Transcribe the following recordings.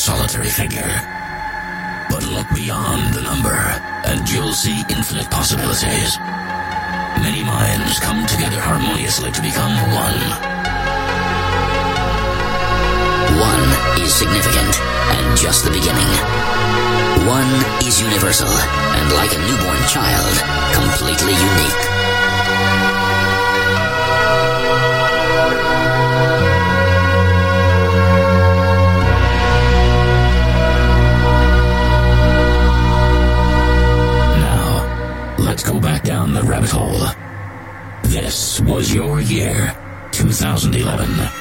solitary figure. But look beyond the number, and you'll see infinite possibilities. Many minds come together harmoniously to become one. One is significant and just the beginning. One is universal and like a newborn child, completely unique. Back down the rabbit hole. This was your year, 2011.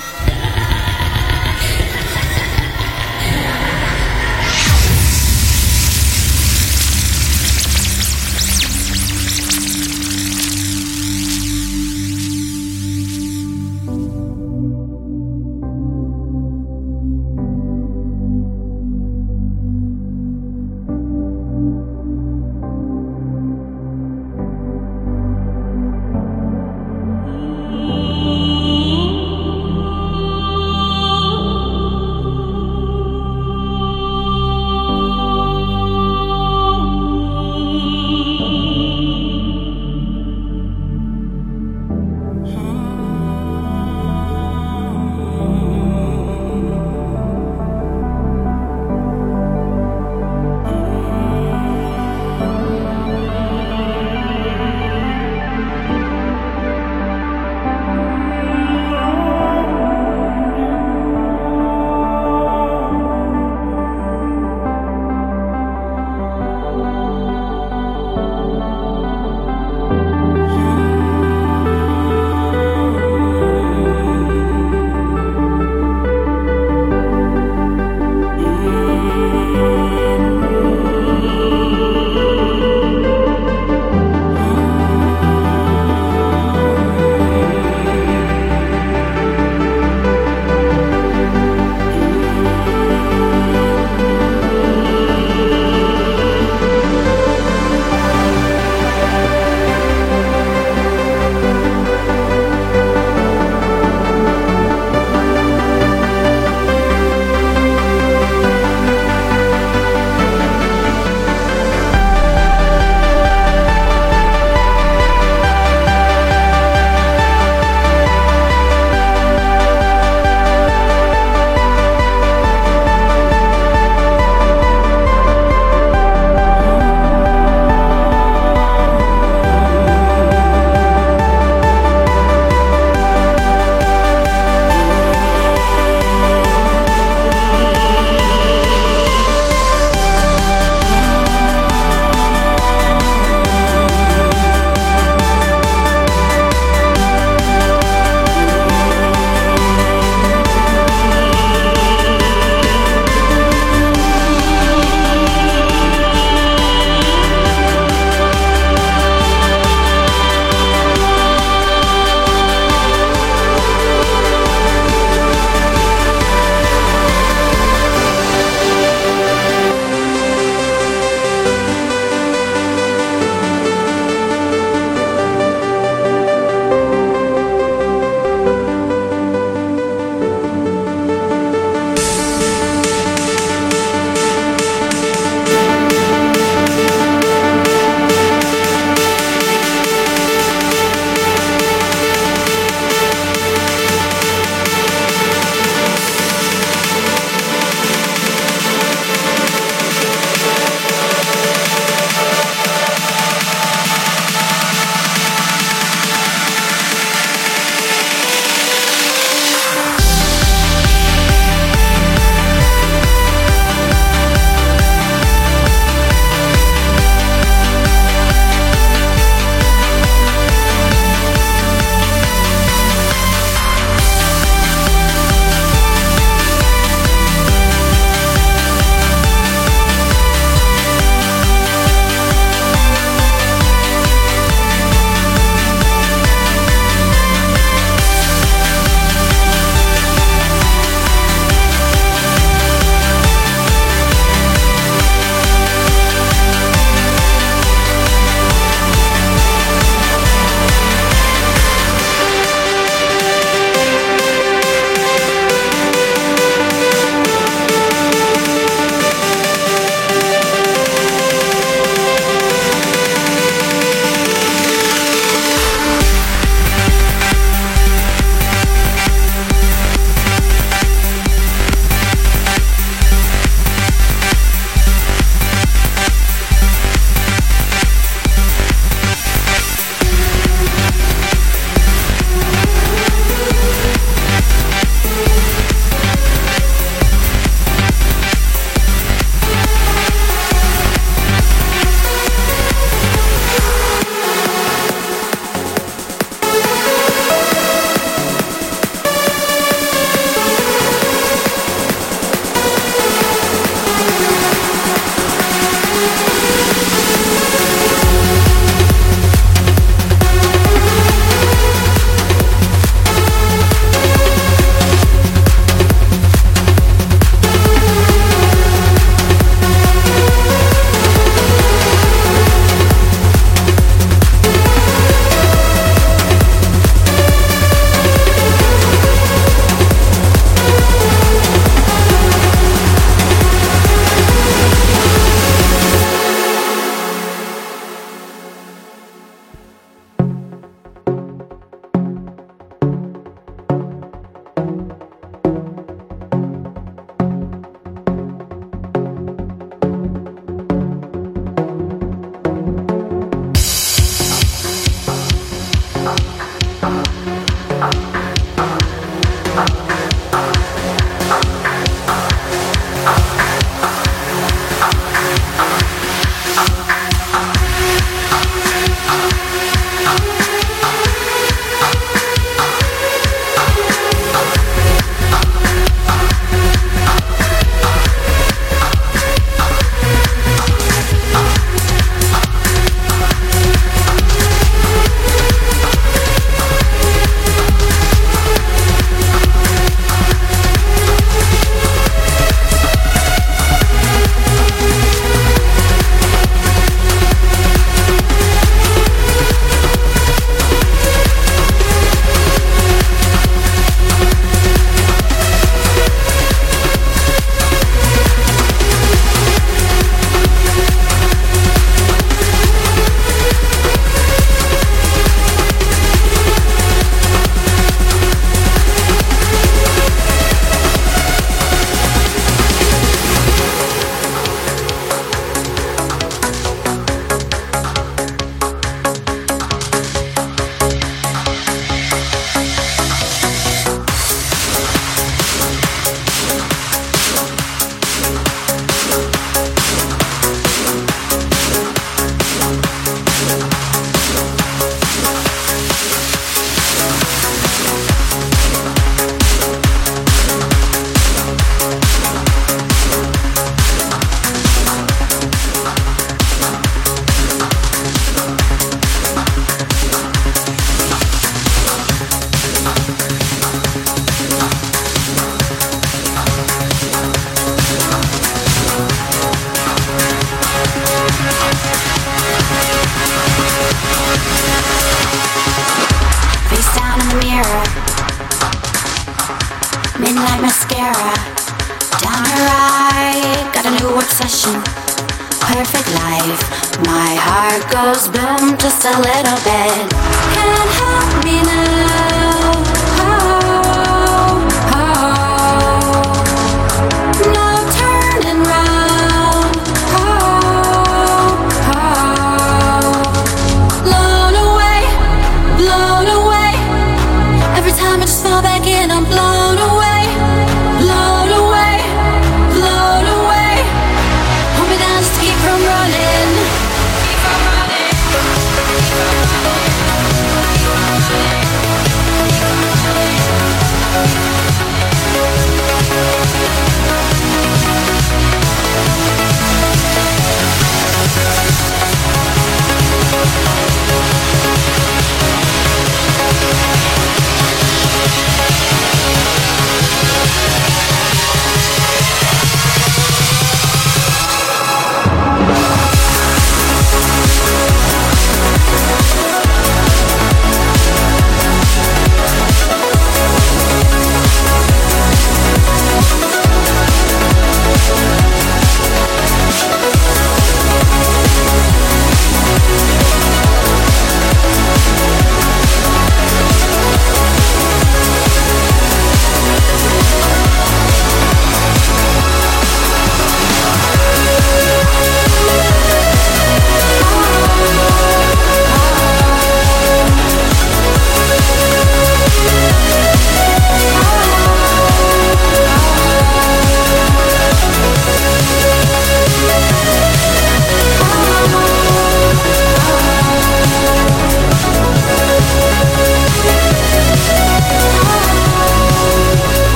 Boom just